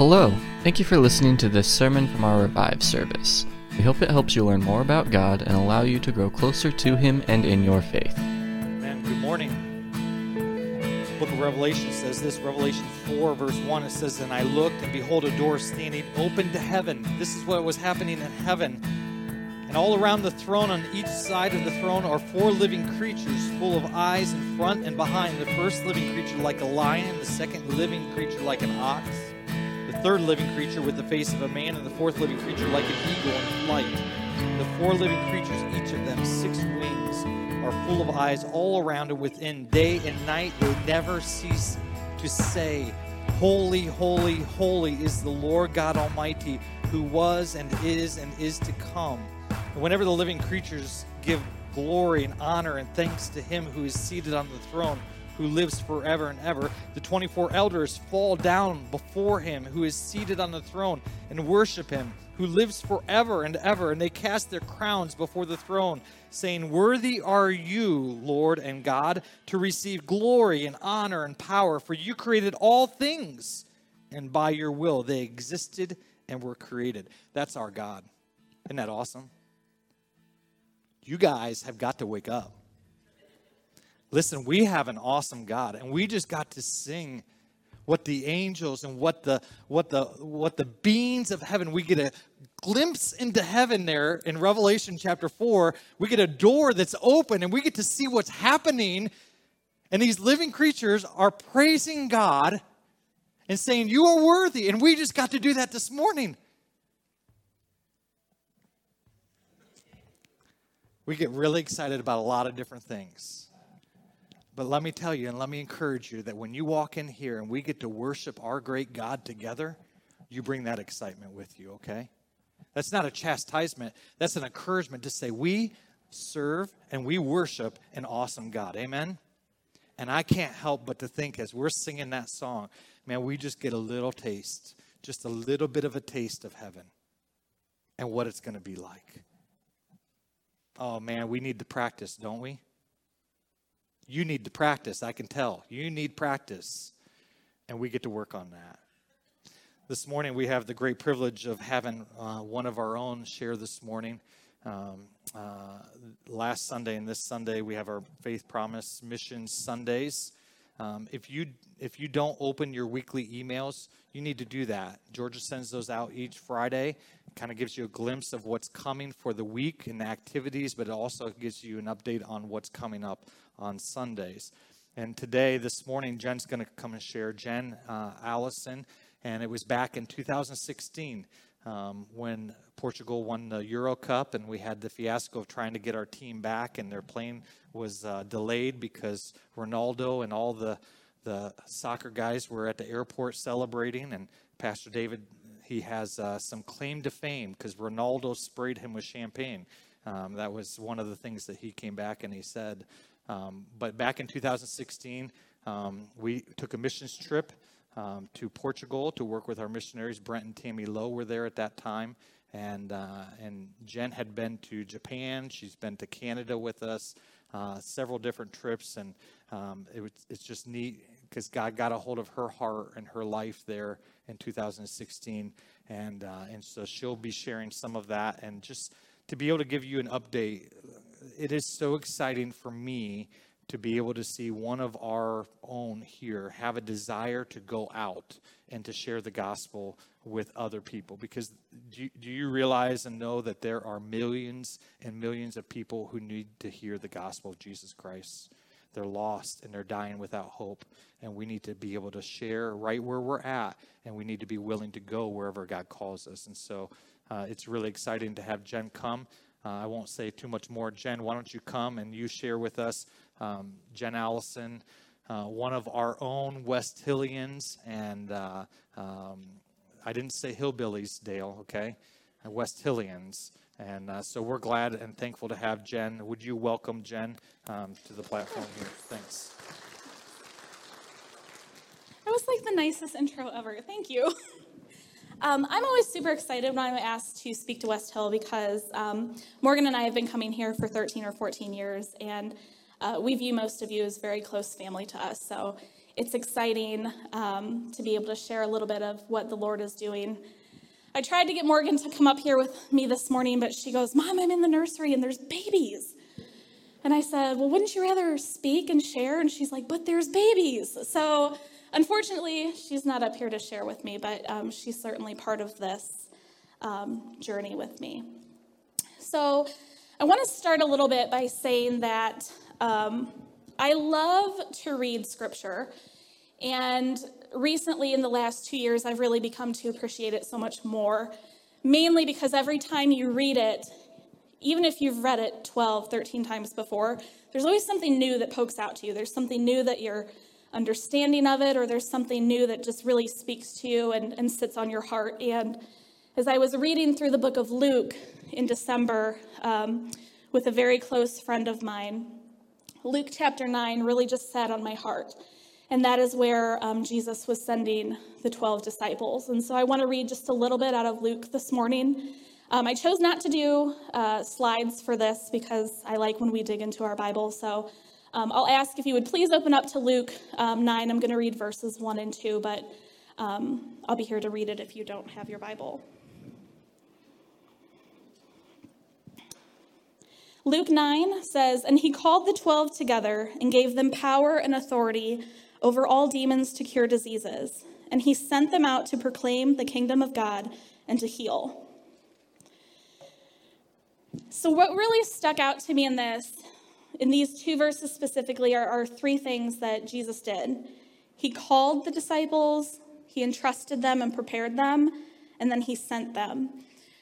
Hello, thank you for listening to this sermon from our Revive service. We hope it helps you learn more about God and allow you to grow closer to Him and in your faith. Amen. Good morning. The book of Revelation says this Revelation 4, verse 1, it says, And I looked, and behold, a door standing open to heaven. This is what was happening in heaven. And all around the throne, on each side of the throne, are four living creatures full of eyes in front and behind. The first living creature like a lion, the second living creature like an ox third living creature with the face of a man, and the fourth living creature like an eagle in flight. The four living creatures, each of them six wings, are full of eyes all around and within. Day and night they never cease to say, Holy, holy, holy is the Lord God Almighty, who was and is and is to come. And whenever the living creatures give glory and honor and thanks to him who is seated on the throne, who lives forever and ever. The 24 elders fall down before him who is seated on the throne and worship him who lives forever and ever. And they cast their crowns before the throne, saying, Worthy are you, Lord and God, to receive glory and honor and power, for you created all things, and by your will they existed and were created. That's our God. Isn't that awesome? You guys have got to wake up. Listen, we have an awesome God, and we just got to sing what the angels and what the what the what the beings of heaven we get a glimpse into heaven there in revelation chapter 4 we get a door that's open and we get to see what's happening. And these living creatures are praising god and saying you are worthy and we just got to do that this morning. We get really excited about a lot of different things but let me tell you and let me encourage you that when you walk in here and we get to worship our great God together, you bring that excitement with you, okay? That's not a chastisement, that's an encouragement to say, we serve and we worship an awesome God. Amen? And I can't help but to think as we're singing that song, man, we just get a little taste, just a little bit of a taste of heaven and what it's going to be like. Oh, man, we need to practice, don't we? You need to practice, I can tell. You need practice. And we get to work on that. This morning, we have the great privilege of having uh, one of our own share this morning. Um, uh, last Sunday and this Sunday, we have our Faith Promise Mission Sundays. Um, if you if you don't open your weekly emails, you need to do that. Georgia sends those out each Friday. Kind of gives you a glimpse of what's coming for the week and the activities, but it also gives you an update on what's coming up on Sundays. And today, this morning, Jen's going to come and share. Jen uh, Allison, and it was back in 2016 um, when Portugal won the Euro Cup, and we had the fiasco of trying to get our team back, and their plane was uh, delayed because Ronaldo and all the the soccer guys were at the airport celebrating, and Pastor David he has uh, some claim to fame because Ronaldo sprayed him with champagne. Um, that was one of the things that he came back and he said. Um, but back in 2016, um, we took a missions trip um, to Portugal to work with our missionaries. Brent and Tammy Lowe were there at that time. And, uh, and Jen had been to Japan. She's been to Canada with us, uh, several different trips. And um, it was, it's just neat because God got a hold of her heart and her life there in 2016. And, uh, and so she'll be sharing some of that. And just to be able to give you an update, it is so exciting for me to be able to see one of our own here have a desire to go out and to share the gospel with other people. Because do you, do you realize and know that there are millions and millions of people who need to hear the gospel of Jesus Christ? They're lost and they're dying without hope. And we need to be able to share right where we're at, and we need to be willing to go wherever God calls us. And so uh, it's really exciting to have Jen come. Uh, I won't say too much more. Jen, why don't you come and you share with us? Um, Jen Allison, uh, one of our own West Hillians, and uh, um, I didn't say hillbillies, Dale, okay? Uh, West Hillians. And uh, so we're glad and thankful to have Jen. Would you welcome Jen um, to the platform here? Thanks. That was like the nicest intro ever. Thank you. Um, I'm always super excited when I'm asked to speak to West Hill because um, Morgan and I have been coming here for 13 or 14 years, and uh, we view most of you as very close family to us. So it's exciting um, to be able to share a little bit of what the Lord is doing. I tried to get Morgan to come up here with me this morning, but she goes, Mom, I'm in the nursery and there's babies. And I said, Well, wouldn't you rather speak and share? And she's like, But there's babies. So unfortunately, she's not up here to share with me, but um, she's certainly part of this um, journey with me. So I want to start a little bit by saying that um, I love to read scripture. And recently, in the last two years, I've really become to appreciate it so much more, mainly because every time you read it, even if you've read it 12, 13 times before, there's always something new that pokes out to you. There's something new that you're understanding of it, or there's something new that just really speaks to you and, and sits on your heart. And as I was reading through the book of Luke in December um, with a very close friend of mine, Luke chapter 9 really just sat on my heart. And that is where um, Jesus was sending the 12 disciples. And so I want to read just a little bit out of Luke this morning. Um, I chose not to do uh, slides for this because I like when we dig into our Bible. So um, I'll ask if you would please open up to Luke um, 9. I'm going to read verses 1 and 2, but um, I'll be here to read it if you don't have your Bible. Luke 9 says, And he called the twelve together and gave them power and authority over all demons to cure diseases. And he sent them out to proclaim the kingdom of God and to heal. So, what really stuck out to me in this, in these two verses specifically, are, are three things that Jesus did. He called the disciples, he entrusted them and prepared them, and then he sent them.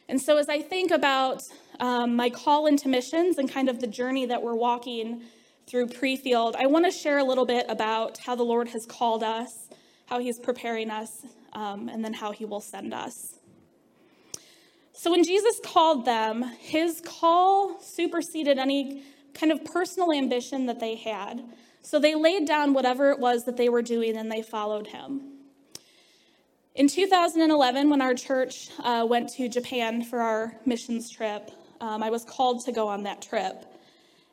And so, as I think about um, my call into missions and kind of the journey that we're walking through Prefield, I want to share a little bit about how the Lord has called us, how He's preparing us, um, and then how He will send us. So, when Jesus called them, His call superseded any kind of personal ambition that they had. So, they laid down whatever it was that they were doing and they followed Him. In 2011, when our church uh, went to Japan for our missions trip, um, I was called to go on that trip.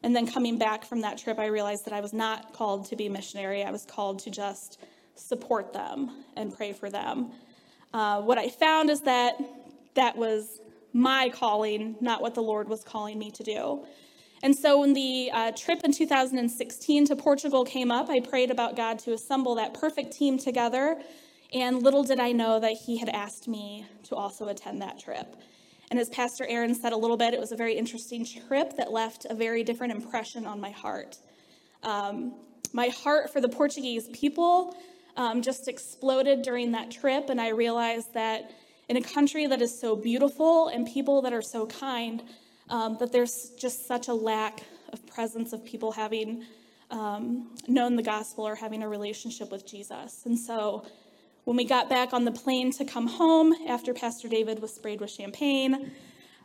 And then coming back from that trip, I realized that I was not called to be missionary. I was called to just support them and pray for them. Uh, what I found is that that was my calling, not what the Lord was calling me to do. And so when the uh, trip in 2016 to Portugal came up, I prayed about God to assemble that perfect team together. And little did I know that He had asked me to also attend that trip. And as Pastor Aaron said a little bit, it was a very interesting trip that left a very different impression on my heart. Um, my heart for the Portuguese people um, just exploded during that trip, and I realized that in a country that is so beautiful and people that are so kind, um, that there's just such a lack of presence of people having um, known the gospel or having a relationship with Jesus. And so when we got back on the plane to come home after Pastor David was sprayed with champagne,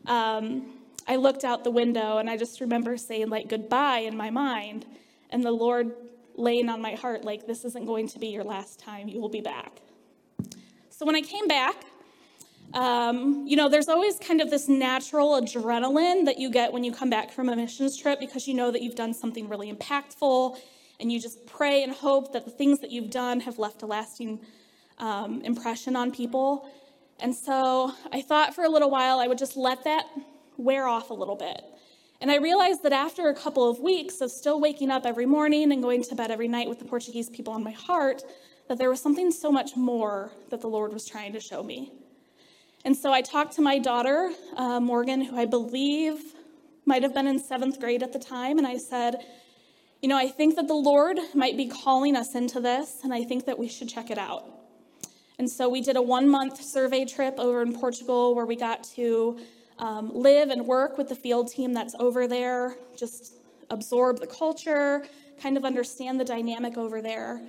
um, I looked out the window and I just remember saying, like, goodbye in my mind. And the Lord laying on my heart, like, this isn't going to be your last time. You will be back. So when I came back, um, you know, there's always kind of this natural adrenaline that you get when you come back from a missions trip because you know that you've done something really impactful and you just pray and hope that the things that you've done have left a lasting um, impression on people. And so I thought for a little while I would just let that wear off a little bit. And I realized that after a couple of weeks of still waking up every morning and going to bed every night with the Portuguese people on my heart, that there was something so much more that the Lord was trying to show me. And so I talked to my daughter, uh, Morgan, who I believe might have been in seventh grade at the time, and I said, You know, I think that the Lord might be calling us into this, and I think that we should check it out. And so we did a one month survey trip over in Portugal where we got to um, live and work with the field team that's over there, just absorb the culture, kind of understand the dynamic over there.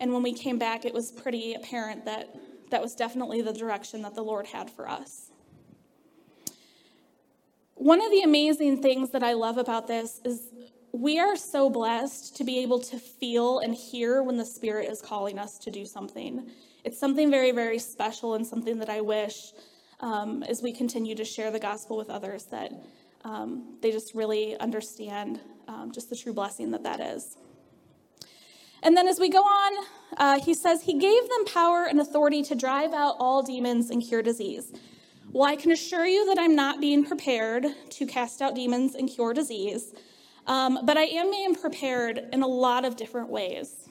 And when we came back, it was pretty apparent that that was definitely the direction that the Lord had for us. One of the amazing things that I love about this is we are so blessed to be able to feel and hear when the Spirit is calling us to do something. It's something very, very special and something that I wish um, as we continue to share the gospel with others that um, they just really understand um, just the true blessing that that is. And then as we go on, uh, he says, He gave them power and authority to drive out all demons and cure disease. Well, I can assure you that I'm not being prepared to cast out demons and cure disease, um, but I am being prepared in a lot of different ways.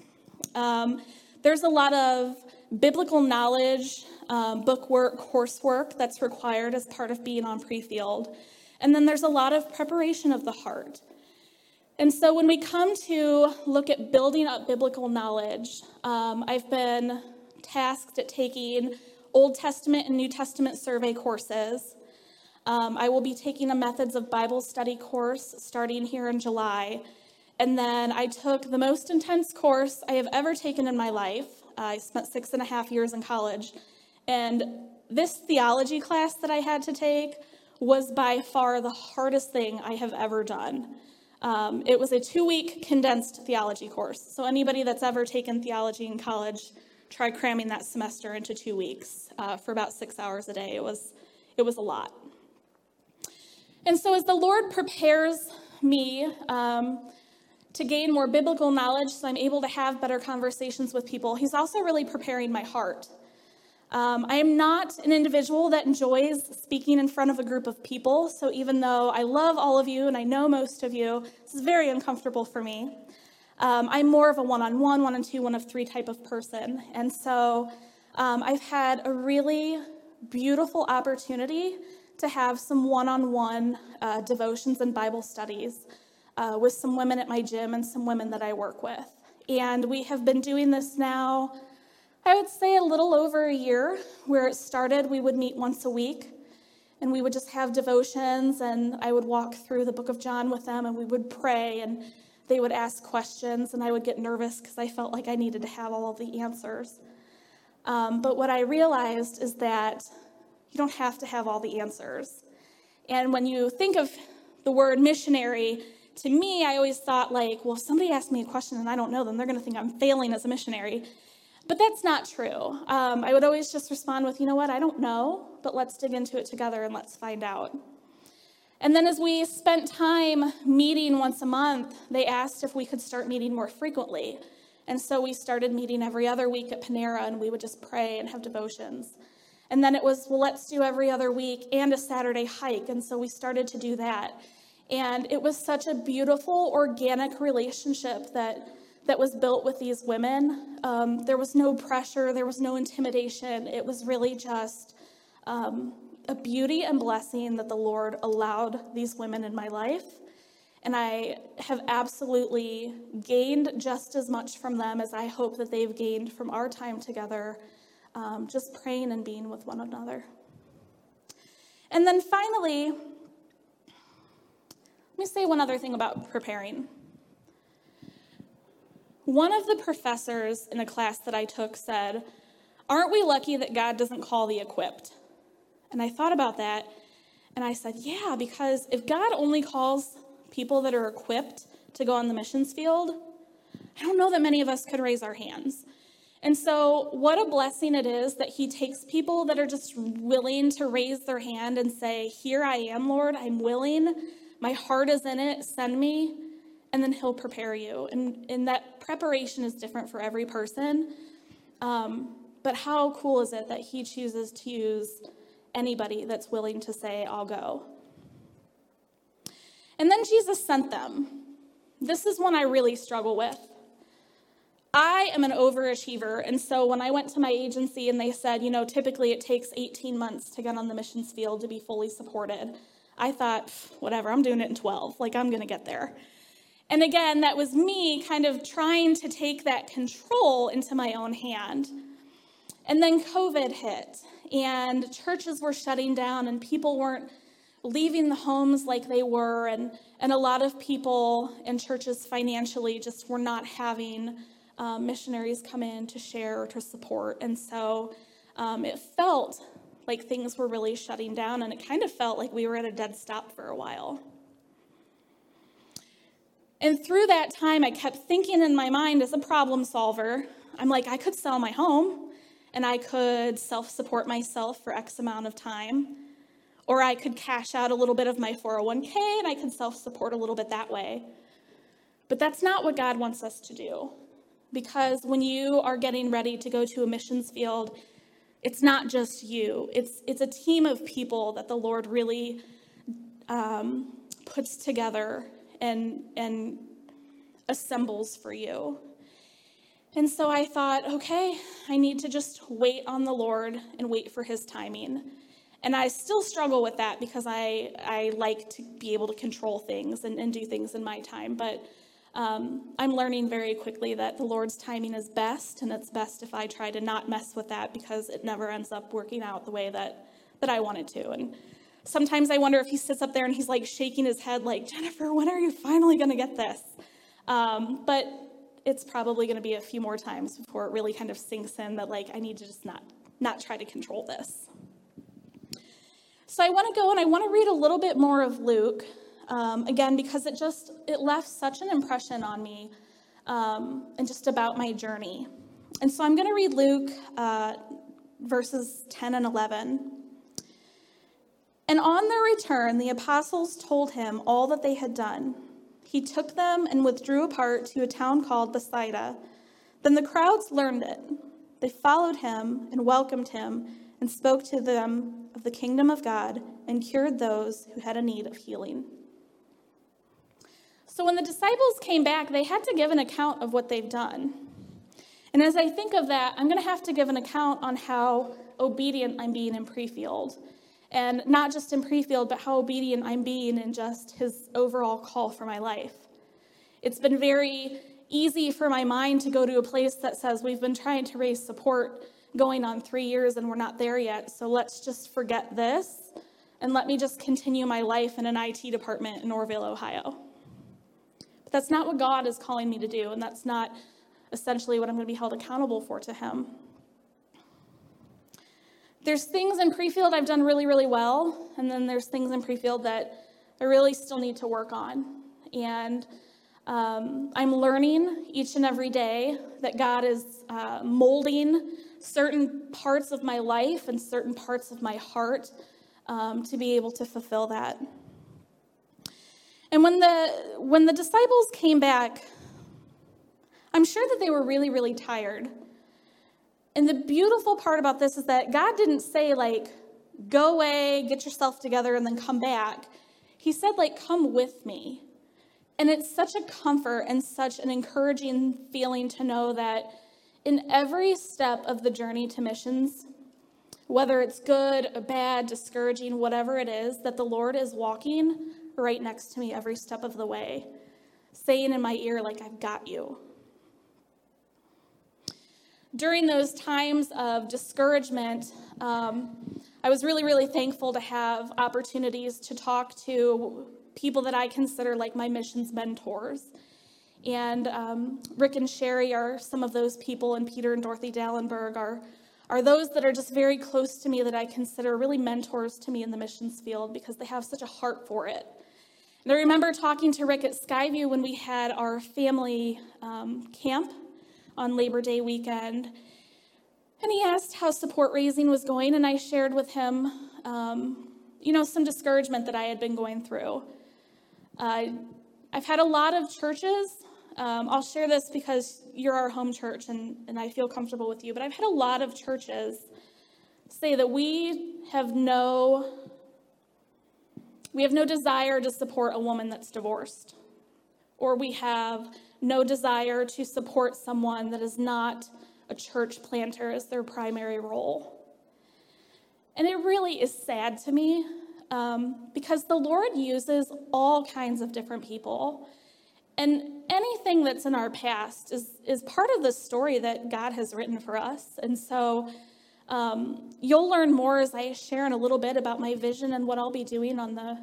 Um, there's a lot of biblical knowledge, um, bookwork, coursework that's required as part of being on pre field. And then there's a lot of preparation of the heart. And so when we come to look at building up biblical knowledge, um, I've been tasked at taking Old Testament and New Testament survey courses. Um, I will be taking a Methods of Bible Study course starting here in July. And then I took the most intense course I have ever taken in my life. I spent six and a half years in college. And this theology class that I had to take was by far the hardest thing I have ever done. Um, it was a two week condensed theology course. So, anybody that's ever taken theology in college, try cramming that semester into two weeks uh, for about six hours a day. It was, it was a lot. And so, as the Lord prepares me um, to gain more biblical knowledge so I'm able to have better conversations with people, He's also really preparing my heart. Um, I am not an individual that enjoys speaking in front of a group of people. So even though I love all of you and I know most of you, this is very uncomfortable for me. Um, I'm more of a one on one, one on two, one of three type of person. And so um, I've had a really beautiful opportunity to have some one on one devotions and Bible studies uh, with some women at my gym and some women that I work with. And we have been doing this now I would say a little over a year where it started. We would meet once a week and we would just have devotions, and I would walk through the book of John with them, and we would pray, and they would ask questions, and I would get nervous because I felt like I needed to have all of the answers. Um, but what I realized is that you don't have to have all the answers. And when you think of the word missionary, to me, I always thought, like, well, if somebody asks me a question and I don't know them, they're going to think I'm failing as a missionary. But that's not true. Um, I would always just respond with, you know what, I don't know, but let's dig into it together and let's find out. And then as we spent time meeting once a month, they asked if we could start meeting more frequently. And so we started meeting every other week at Panera and we would just pray and have devotions. And then it was, well, let's do every other week and a Saturday hike. And so we started to do that. And it was such a beautiful, organic relationship that that was built with these women. Um, there was no pressure, there was no intimidation. It was really just um, a beauty and blessing that the Lord allowed these women in my life. And I have absolutely gained just as much from them as I hope that they've gained from our time together, um, just praying and being with one another. And then finally, let me say one other thing about preparing. One of the professors in a class that I took said, Aren't we lucky that God doesn't call the equipped? And I thought about that and I said, Yeah, because if God only calls people that are equipped to go on the missions field, I don't know that many of us could raise our hands. And so, what a blessing it is that He takes people that are just willing to raise their hand and say, Here I am, Lord, I'm willing, my heart is in it, send me and then he'll prepare you. And, and that preparation is different for every person. Um, but how cool is it that he chooses to use anybody that's willing to say, I'll go? And then Jesus sent them. This is one I really struggle with. I am an overachiever, and so when I went to my agency and they said, you know, typically it takes 18 months to get on the missions field to be fully supported, I thought, whatever, I'm doing it in 12. Like, I'm going to get there. And again, that was me kind of trying to take that control into my own hand. And then COVID hit, and churches were shutting down, and people weren't leaving the homes like they were. And, and a lot of people in churches financially just were not having um, missionaries come in to share or to support. And so um, it felt like things were really shutting down, and it kind of felt like we were at a dead stop for a while. And through that time, I kept thinking in my mind as a problem solver, I'm like, I could sell my home and I could self support myself for X amount of time. Or I could cash out a little bit of my 401k and I could self support a little bit that way. But that's not what God wants us to do. because when you are getting ready to go to a missions field, it's not just you, it's, it's a team of people that the Lord really um, puts together and, and assembles for you. And so I thought, okay, I need to just wait on the Lord and wait for his timing. And I still struggle with that because I, I like to be able to control things and, and do things in my time. But um, I'm learning very quickly that the Lord's timing is best, and it's best if I try to not mess with that because it never ends up working out the way that, that I want it to. And sometimes I wonder if he sits up there and he's like shaking his head, like, Jennifer, when are you finally going to get this? Um, but it's probably going to be a few more times before it really kind of sinks in that, like, I need to just not, not try to control this. So I want to go and I want to read a little bit more of Luke um, again because it just it left such an impression on me um, and just about my journey. And so I'm going to read Luke uh, verses 10 and 11. And on their return, the apostles told him all that they had done. He took them and withdrew apart to a town called Bethsaida. Then the crowds learned it. They followed him and welcomed him and spoke to them of the kingdom of God and cured those who had a need of healing. So when the disciples came back, they had to give an account of what they've done. And as I think of that, I'm going to have to give an account on how obedient I'm being in Prefield. And not just in Prefield, but how obedient I'm being in just his overall call for my life. It's been very easy for my mind to go to a place that says we've been trying to raise support going on three years and we're not there yet, so let's just forget this and let me just continue my life in an IT department in Orrville, Ohio. But that's not what God is calling me to do, and that's not essentially what I'm going to be held accountable for to Him. There's things in Prefield I've done really, really well, and then there's things in Prefield that I really still need to work on. And um, I'm learning each and every day that God is uh, molding certain parts of my life and certain parts of my heart um, to be able to fulfill that. And when the, when the disciples came back, I'm sure that they were really, really tired. And the beautiful part about this is that God didn't say, like, go away, get yourself together, and then come back. He said, like, come with me. And it's such a comfort and such an encouraging feeling to know that in every step of the journey to missions, whether it's good, or bad, discouraging, whatever it is, that the Lord is walking right next to me every step of the way, saying in my ear, like, I've got you. During those times of discouragement, um, I was really, really thankful to have opportunities to talk to people that I consider like my missions mentors. And um, Rick and Sherry are some of those people, and Peter and Dorothy Dallenberg are, are those that are just very close to me that I consider really mentors to me in the missions field because they have such a heart for it. And I remember talking to Rick at Skyview when we had our family um, camp on Labor Day weekend. And he asked how support raising was going, and I shared with him, um, you know, some discouragement that I had been going through. Uh, I've had a lot of churches. Um, I'll share this because you're our home church and, and I feel comfortable with you, but I've had a lot of churches say that we have no we have no desire to support a woman that's divorced, or we have no desire to support someone that is not a church planter as their primary role. And it really is sad to me um, because the Lord uses all kinds of different people. And anything that's in our past is, is part of the story that God has written for us. And so um, you'll learn more as I share in a little bit about my vision and what I'll be doing on the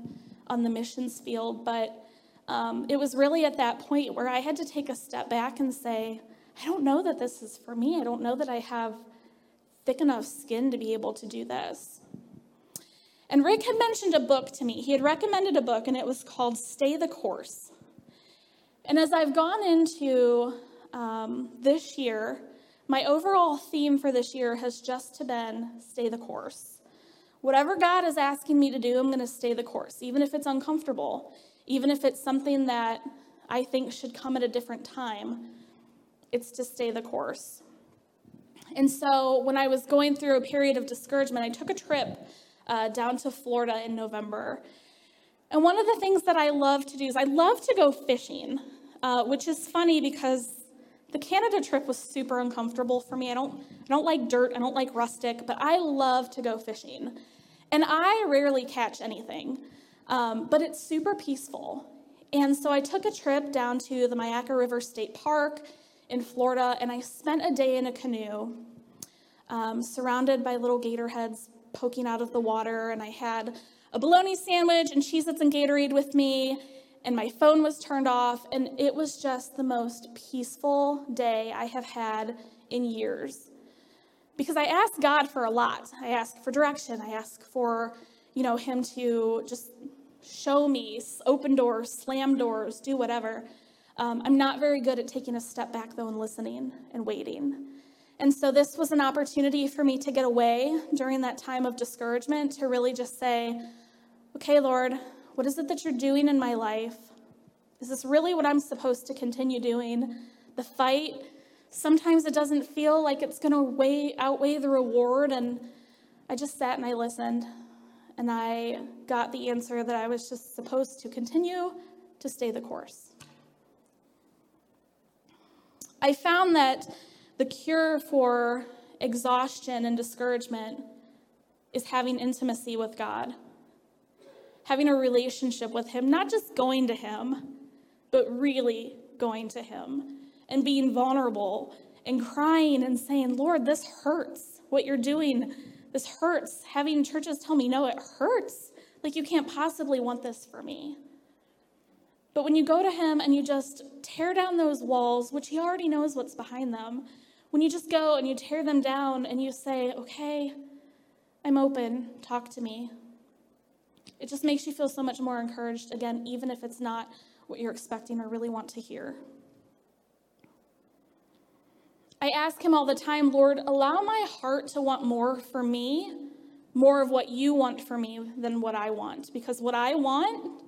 on the missions field. But um, it was really at that point where I had to take a step back and say, I don't know that this is for me. I don't know that I have thick enough skin to be able to do this. And Rick had mentioned a book to me. He had recommended a book, and it was called Stay the Course. And as I've gone into um, this year, my overall theme for this year has just been stay the course. Whatever God is asking me to do, I'm going to stay the course, even if it's uncomfortable, even if it's something that I think should come at a different time. it's to stay the course. And so when I was going through a period of discouragement, I took a trip uh, down to Florida in November. And one of the things that I love to do is I love to go fishing, uh, which is funny because the Canada trip was super uncomfortable for me. I don't, I don't like dirt, I don't like rustic, but I love to go fishing. And I rarely catch anything, um, but it's super peaceful. And so I took a trip down to the Myakka River State Park in Florida, and I spent a day in a canoe um, surrounded by little gator heads poking out of the water. And I had a bologna sandwich and Cheez Its and Gatorade with me, and my phone was turned off. And it was just the most peaceful day I have had in years. Because I asked God for a lot. I asked for direction. I asked for, you know, Him to just show me, open doors, slam doors, do whatever. Um, I'm not very good at taking a step back, though, and listening and waiting. And so this was an opportunity for me to get away during that time of discouragement to really just say, okay, Lord, what is it that you're doing in my life? Is this really what I'm supposed to continue doing? The fight, sometimes it doesn't feel like it's going to weigh, outweigh the reward. And I just sat and I listened. And I got the answer that I was just supposed to continue to stay the course. I found that the cure for exhaustion and discouragement is having intimacy with God, having a relationship with Him, not just going to Him, but really going to Him and being vulnerable and crying and saying, Lord, this hurts. What you're doing, this hurts. Having churches tell me, no, it hurts. Like you can't possibly want this for me. But when you go to him and you just tear down those walls, which he already knows what's behind them, when you just go and you tear them down and you say, okay, I'm open, talk to me, it just makes you feel so much more encouraged, again, even if it's not what you're expecting or really want to hear. I ask him all the time, Lord, allow my heart to want more for me, more of what you want for me than what I want. Because what I want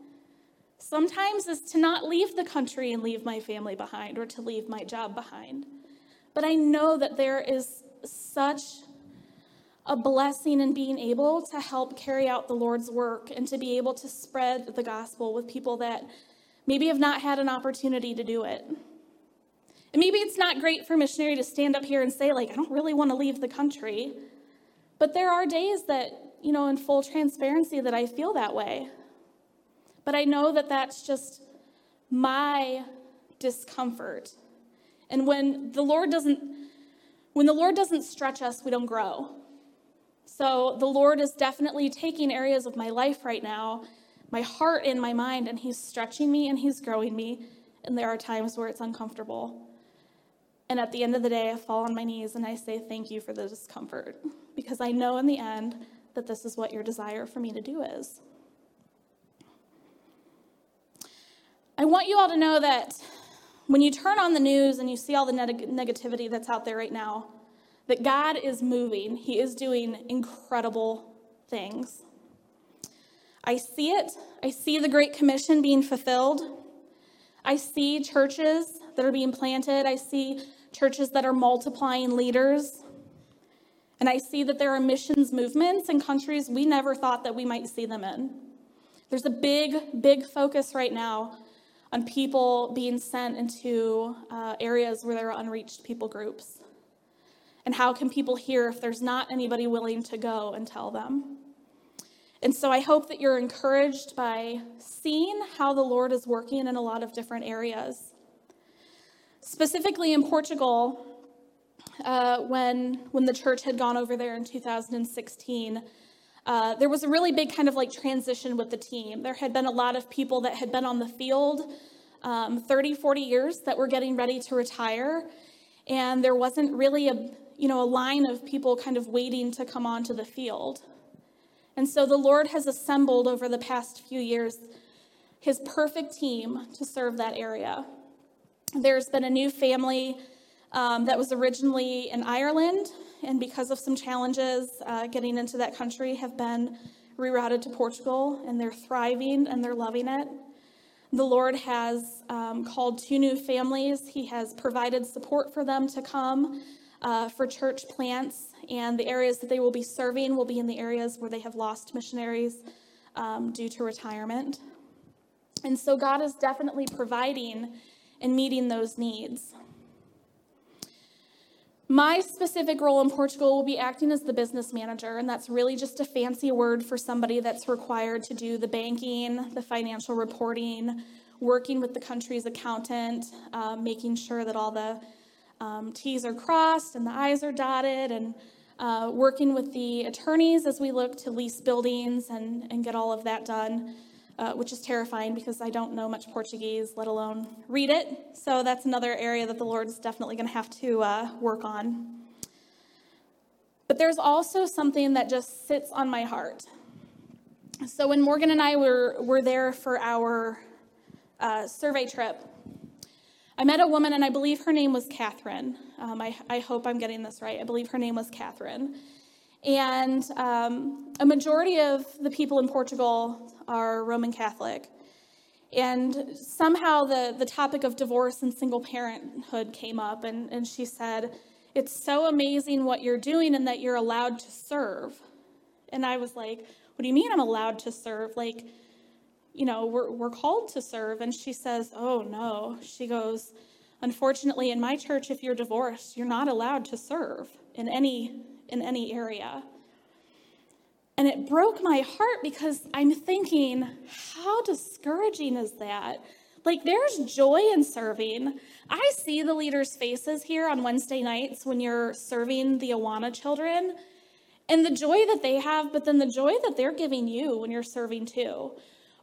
sometimes is to not leave the country and leave my family behind or to leave my job behind. But I know that there is such a blessing in being able to help carry out the Lord's work and to be able to spread the gospel with people that maybe have not had an opportunity to do it. And maybe it's not great for missionary to stand up here and say, like, I don't really want to leave the country. But there are days that, you know, in full transparency, that I feel that way. But I know that that's just my discomfort. And when the Lord doesn't when the Lord doesn't stretch us, we don't grow. So the Lord is definitely taking areas of my life right now, my heart and my mind, and He's stretching me and He's growing me. And there are times where it's uncomfortable. And at the end of the day, I fall on my knees and I say, Thank you for the discomfort, because I know in the end that this is what your desire for me to do is. I want you all to know that when you turn on the news and you see all the neg- negativity that's out there right now, that God is moving. He is doing incredible things. I see it. I see the Great Commission being fulfilled. I see churches that are being planted. I see churches that are multiplying leaders. And I see that there are missions movements in countries we never thought that we might see them in. There's a big, big focus right now on people being sent into uh, areas where there are unreached people groups. And how can people hear if there's not anybody willing to go and tell them? And so I hope that you're encouraged by seeing how the Lord is working in a lot of different areas. Specifically in Portugal, uh, when, when the church had gone over there in 2016, uh, there was a really big kind of like transition with the team. There had been a lot of people that had been on the field um, 30, 40 years that were getting ready to retire, and there wasn't really a you know a line of people kind of waiting to come onto the field. And so the Lord has assembled over the past few years his perfect team to serve that area. There's been a new family um, that was originally in Ireland and because of some challenges uh, getting into that country, have been rerouted to Portugal, and they're thriving and they're loving it. The Lord has um, called two new families. He has provided support for them to come uh, for church plants, and the areas that they will be serving will be in the areas where they have lost missionaries um, due to retirement. And so God is definitely providing and meeting those needs. My specific role in Portugal will be acting as the business manager, and that's really just a fancy word for somebody that's required to do the banking, the financial reporting, working with the country's accountant, uh, making sure that all the um, T's are crossed and the I's are dotted, and uh, working with the attorneys as we look to lease buildings and, and get all of that done uh, which is terrifying because I don't know much Portuguese, let alone read it. So that's another area that the Lord is definitely going to have to uh, work on. But there's also something that just sits on my heart. So when Morgan and I were, were there for our uh, survey trip, I met a woman, and I believe her name was Catherine. Um, I, I hope I'm getting this right. I believe her name was Catherine. And um, a majority of the people in Portugal are Roman Catholic. And somehow the, the topic of divorce and single parenthood came up, and, and she said, It's so amazing what you're doing and that you're allowed to serve. And I was like, What do you mean I'm allowed to serve? Like, you know, we're, we're called to serve. And she says, Oh, no. She goes, Unfortunately, in my church, if you're divorced, you're not allowed to serve in any in any area. And it broke my heart because I'm thinking, how discouraging is that? Like, there's joy in serving. I see the leaders' faces here on Wednesday nights when you're serving the Awana children and the joy that they have, but then the joy that they're giving you when you're serving too.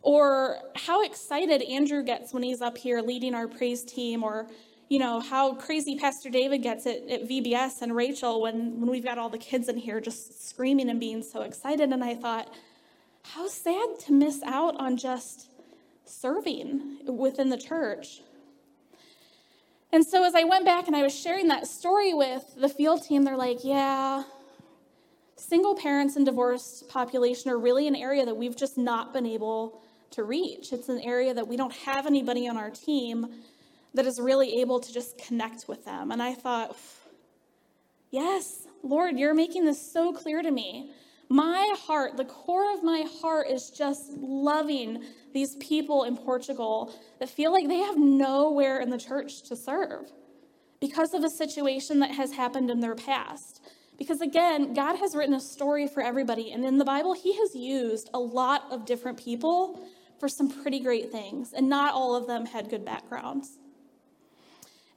Or how excited Andrew gets when he's up here leading our praise team or you know, how crazy Pastor David gets it at VBS and Rachel when, when we've got all the kids in here just screaming and being so excited. And I thought, how sad to miss out on just serving within the church. And so as I went back and I was sharing that story with the field team, they're like, yeah, single parents and divorced population are really an area that we've just not been able to reach. It's an area that we don't have anybody on our team that is really able to just connect with them. And I thought, yes, Lord, you're making this so clear to me. My heart, the core of my heart is just loving these people in Portugal that feel like they have nowhere in the church to serve because of a situation that has happened in their past. Because again, God has written a story for everybody. And in the Bible, He has used a lot of different people for some pretty great things. And not all of them had good backgrounds.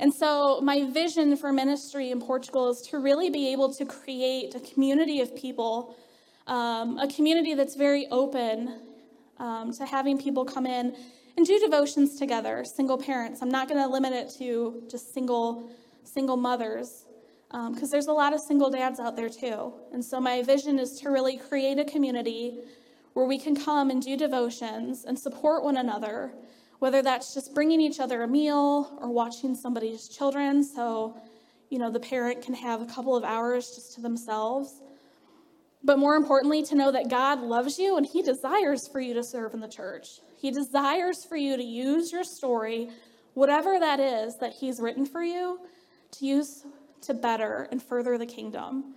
And so, my vision for ministry in Portugal is to really be able to create a community of people, um, a community that's very open um, to having people come in and do devotions together, single parents. I'm not going to limit it to just single single mothers because um, there's a lot of single dads out there too. And so my vision is to really create a community where we can come and do devotions and support one another whether that's just bringing each other a meal or watching somebody's children. So you know the parent can have a couple of hours just to themselves. But more importantly to know that god loves you and he desires for you to serve in the church. He desires for you to use your story whatever that is that he's written for you to use to better and further the kingdom.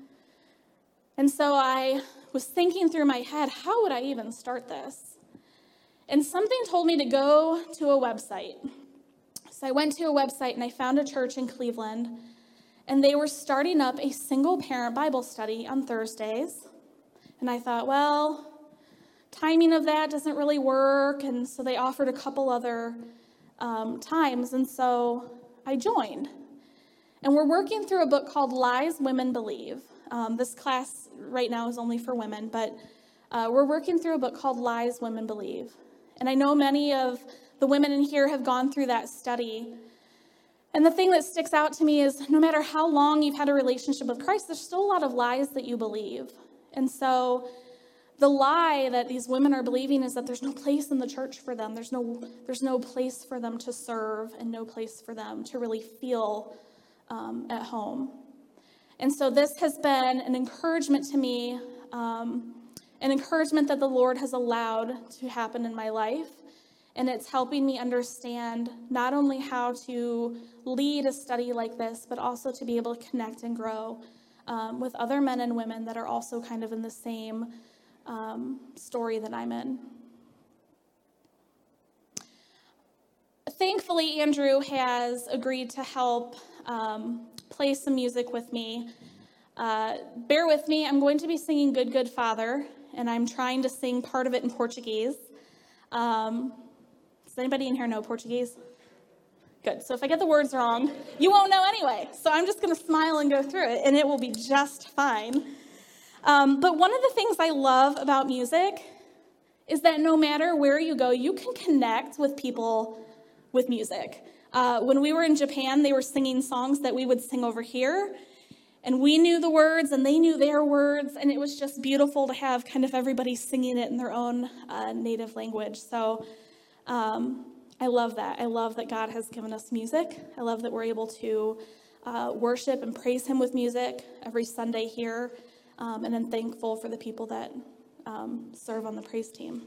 And so i was thinking through my head how would i even start this and something told me to go to a website. So I went to a website and I found a church in Cleveland, and they were starting up a single parent Bible study on Thursdays. And I thought, well, timing of that doesn't really work. And so they offered a couple other um, times. And so I joined. And we're working through a book called Lies Women Believe. Um, this class right now is only for women, but uh, we're working through a book called Lies Women Believe. And I know many of the women in here have gone through that study. And the thing that sticks out to me is no matter how long you've had a relationship with Christ, there's still a lot of lies that you believe. And so the lie that these women are believing is that there's no place in the church for them. There's no, there's no place for them to serve and no place for them to really feel um, at home. And so this has been an encouragement to me um, an encouragement that the Lord has allowed to happen in my life. And it's helping me understand not only how to lead a study like this, but also to be able to connect and grow um, with other men and women that are also kind of in the same um, story that I'm in. Thankfully, Andrew has agreed to help um, play some music with me. Uh, bear with me, I'm going to be singing Good, Good Father, and I'm trying to sing part of it in Portuguese. Um, does anybody in here know Portuguese? Good. So if I get the words wrong, you won't know anyway. So I'm just going to smile and go through it, and it will be just fine. Um, but one of the things I love about music is that no matter where you go, you can connect with people with music. Uh, when we were in Japan, they were singing songs that we would sing over here, and we knew the words and they knew their words, and it was just beautiful to have kind of everybody singing it in their own uh, native language. So um, I love that. I love that God has given us music. I love that we're able to uh, worship and praise Him with music every Sunday here. Um, and I'm thankful for the people that um, serve on the praise team.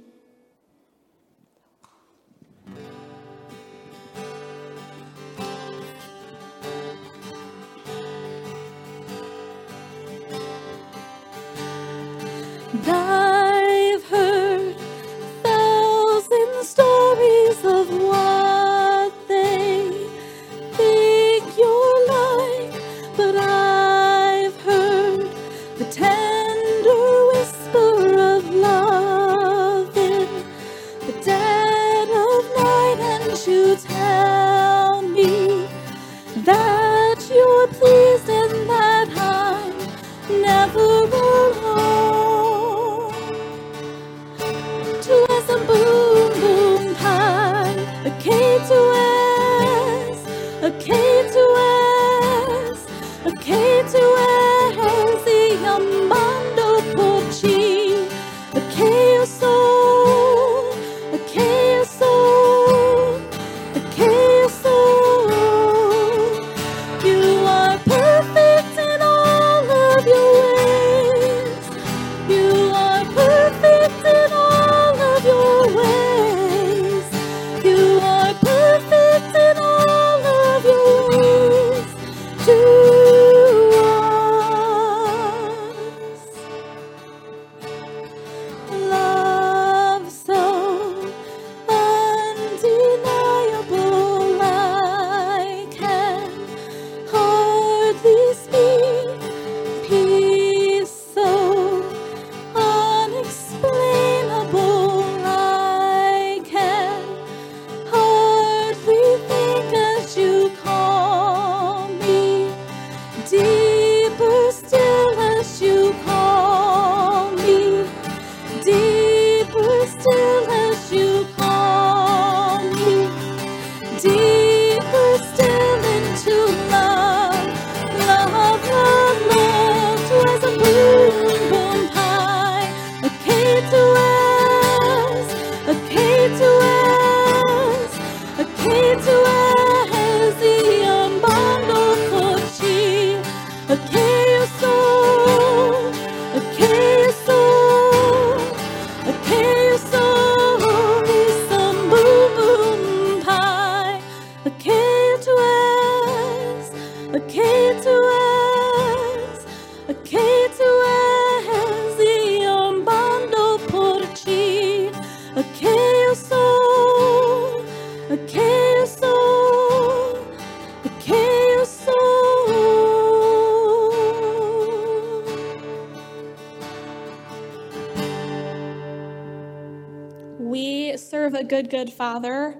Good, good Father.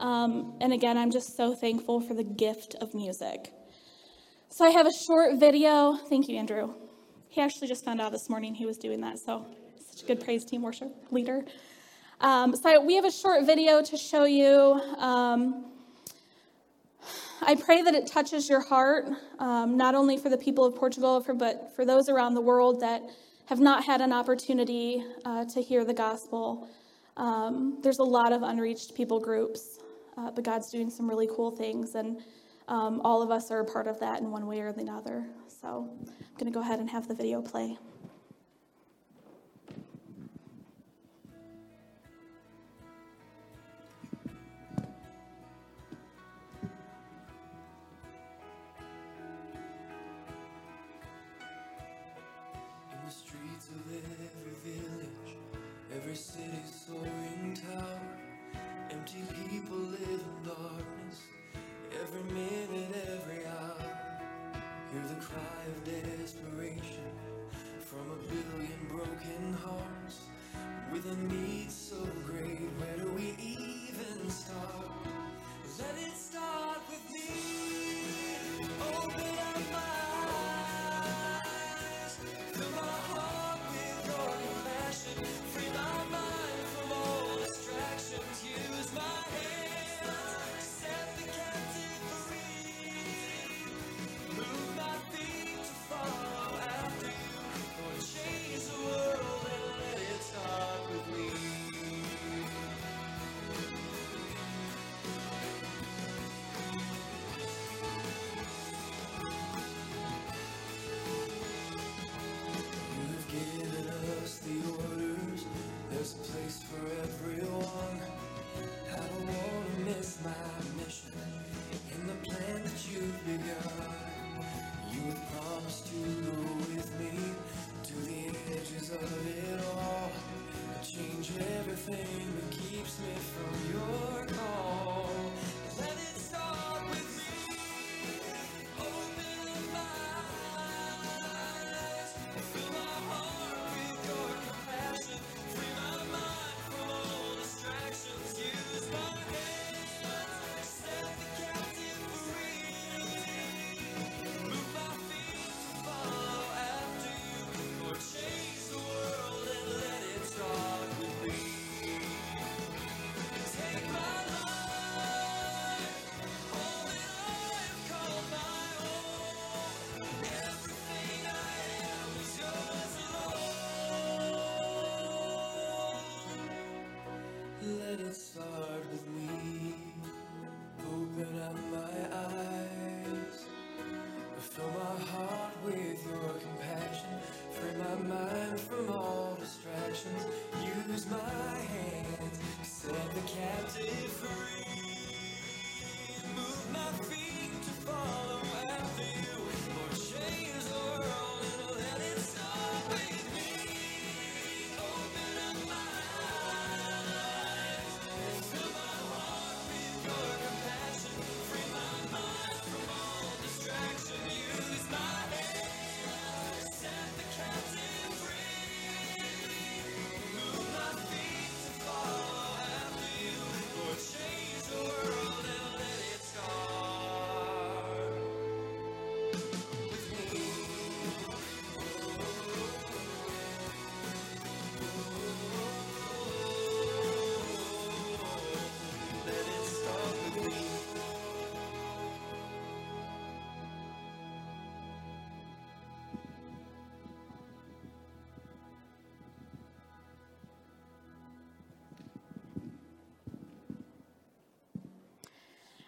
Um, and again, I'm just so thankful for the gift of music. So I have a short video. Thank you, Andrew. He actually just found out this morning he was doing that, so such a good praise team worship leader. Um, so we have a short video to show you. Um, I pray that it touches your heart, um, not only for the people of Portugal, for, but for those around the world that have not had an opportunity uh, to hear the gospel. Um, there's a lot of unreached people groups, uh, but God's doing some really cool things, and um, all of us are a part of that in one way or the other. So I'm going to go ahead and have the video play. City's soaring tower. Empty people live in darkness. Every minute, every hour. Hear the cry of desperation from a billion broken hearts. With a need so great, where do we even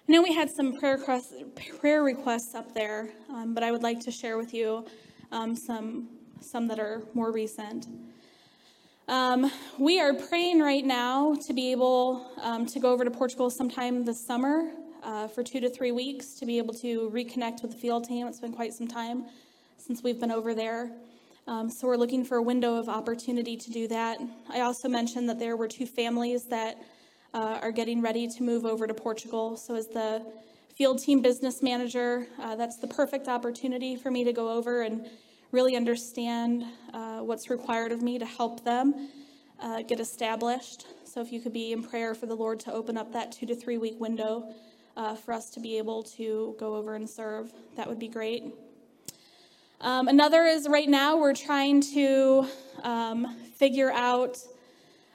I know we had some prayer requests, prayer requests up there, um, but I would like to share with you um, some some that are more recent. Um, we are praying right now to be able um, to go over to Portugal sometime this summer uh, for two to three weeks to be able to reconnect with the field team. It's been quite some time since we've been over there. Um, so we're looking for a window of opportunity to do that. I also mentioned that there were two families that uh, are getting ready to move over to Portugal. So as the field team business manager, uh, that's the perfect opportunity for me to go over and really understand uh, what's required of me to help them uh, get established. So if you could be in prayer for the Lord to open up that two to three week window uh, for us to be able to go over and serve, that would be great. Um, another is right now we're trying to um, figure out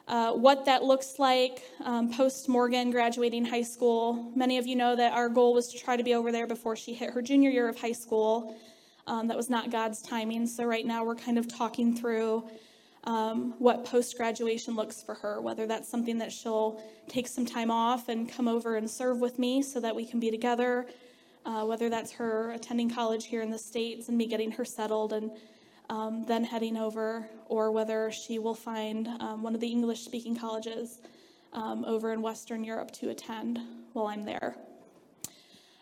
uh, what that looks like um, post Morgan graduating high school. Many of you know that our goal was to try to be over there before she hit her junior year of high school. Um, that was not God's timing. So, right now, we're kind of talking through um, what post graduation looks for her, whether that's something that she'll take some time off and come over and serve with me so that we can be together, uh, whether that's her attending college here in the States and me getting her settled and um, then heading over, or whether she will find um, one of the English speaking colleges um, over in Western Europe to attend while I'm there.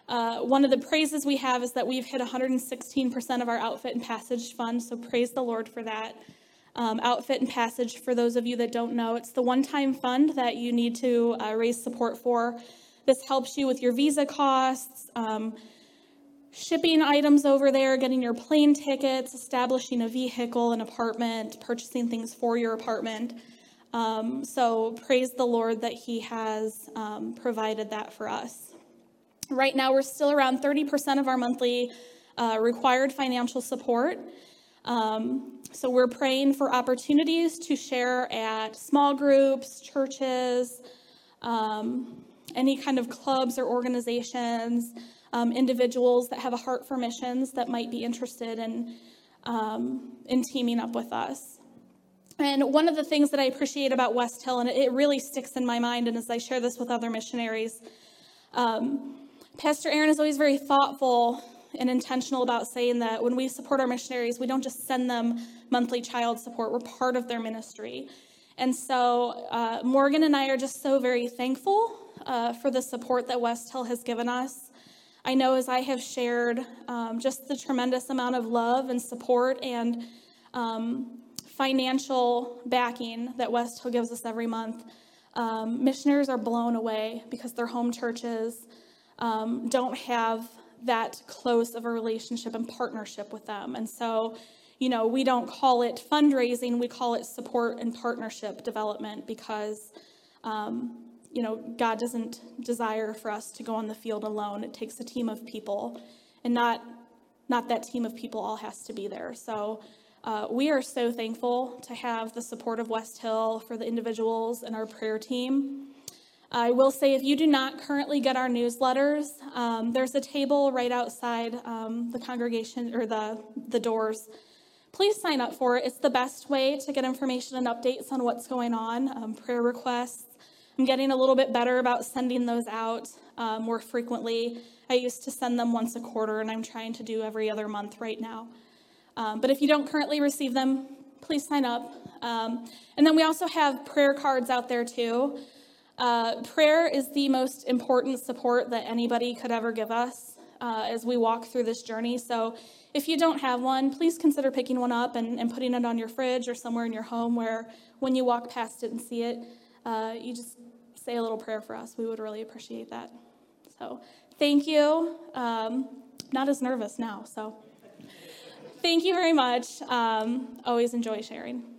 Uh, one of the praises we have is that we've hit 116% of our outfit and passage fund, so praise the Lord for that. Um, Outfit and Passage, for those of you that don't know, it's the one time fund that you need to uh, raise support for. This helps you with your visa costs, um, shipping items over there, getting your plane tickets, establishing a vehicle, an apartment, purchasing things for your apartment. Um, so praise the Lord that He has um, provided that for us. Right now, we're still around 30% of our monthly uh, required financial support. Um, so we're praying for opportunities to share at small groups, churches, um, any kind of clubs or organizations, um, individuals that have a heart for missions that might be interested in, um, in teaming up with us. And one of the things that I appreciate about West Hill, and it really sticks in my mind, and as I share this with other missionaries, um, Pastor Aaron is always very thoughtful and intentional about saying that when we support our missionaries, we don't just send them monthly child support, we're part of their ministry. And so uh, Morgan and I are just so very thankful uh, for the support that West Hill has given us. I know as I have shared um, just the tremendous amount of love and support and um, financial backing that West Hill gives us every month, um, missionaries are blown away because their home churches um, don't have that close of a relationship and partnership with them. And so, you know, we don't call it fundraising, we call it support and partnership development because, um, you know, God doesn't desire for us to go on the field alone. It takes a team of people, and not not that team of people all has to be there. So. Uh, we are so thankful to have the support of West Hill for the individuals and our prayer team. I will say if you do not currently get our newsletters, um, there's a table right outside um, the congregation or the, the doors. Please sign up for it. It's the best way to get information and updates on what's going on, um, prayer requests. I'm getting a little bit better about sending those out uh, more frequently. I used to send them once a quarter, and I'm trying to do every other month right now. Um, but if you don't currently receive them, please sign up. Um, and then we also have prayer cards out there too. Uh, prayer is the most important support that anybody could ever give us uh, as we walk through this journey. So if you don't have one, please consider picking one up and, and, putting it on your fridge or somewhere in your home where when you walk past it and see it, uh, you just say a little prayer for us. We would really appreciate that. So thank you. Um, not as nervous now, so thank you very much. Um, always enjoy sharing.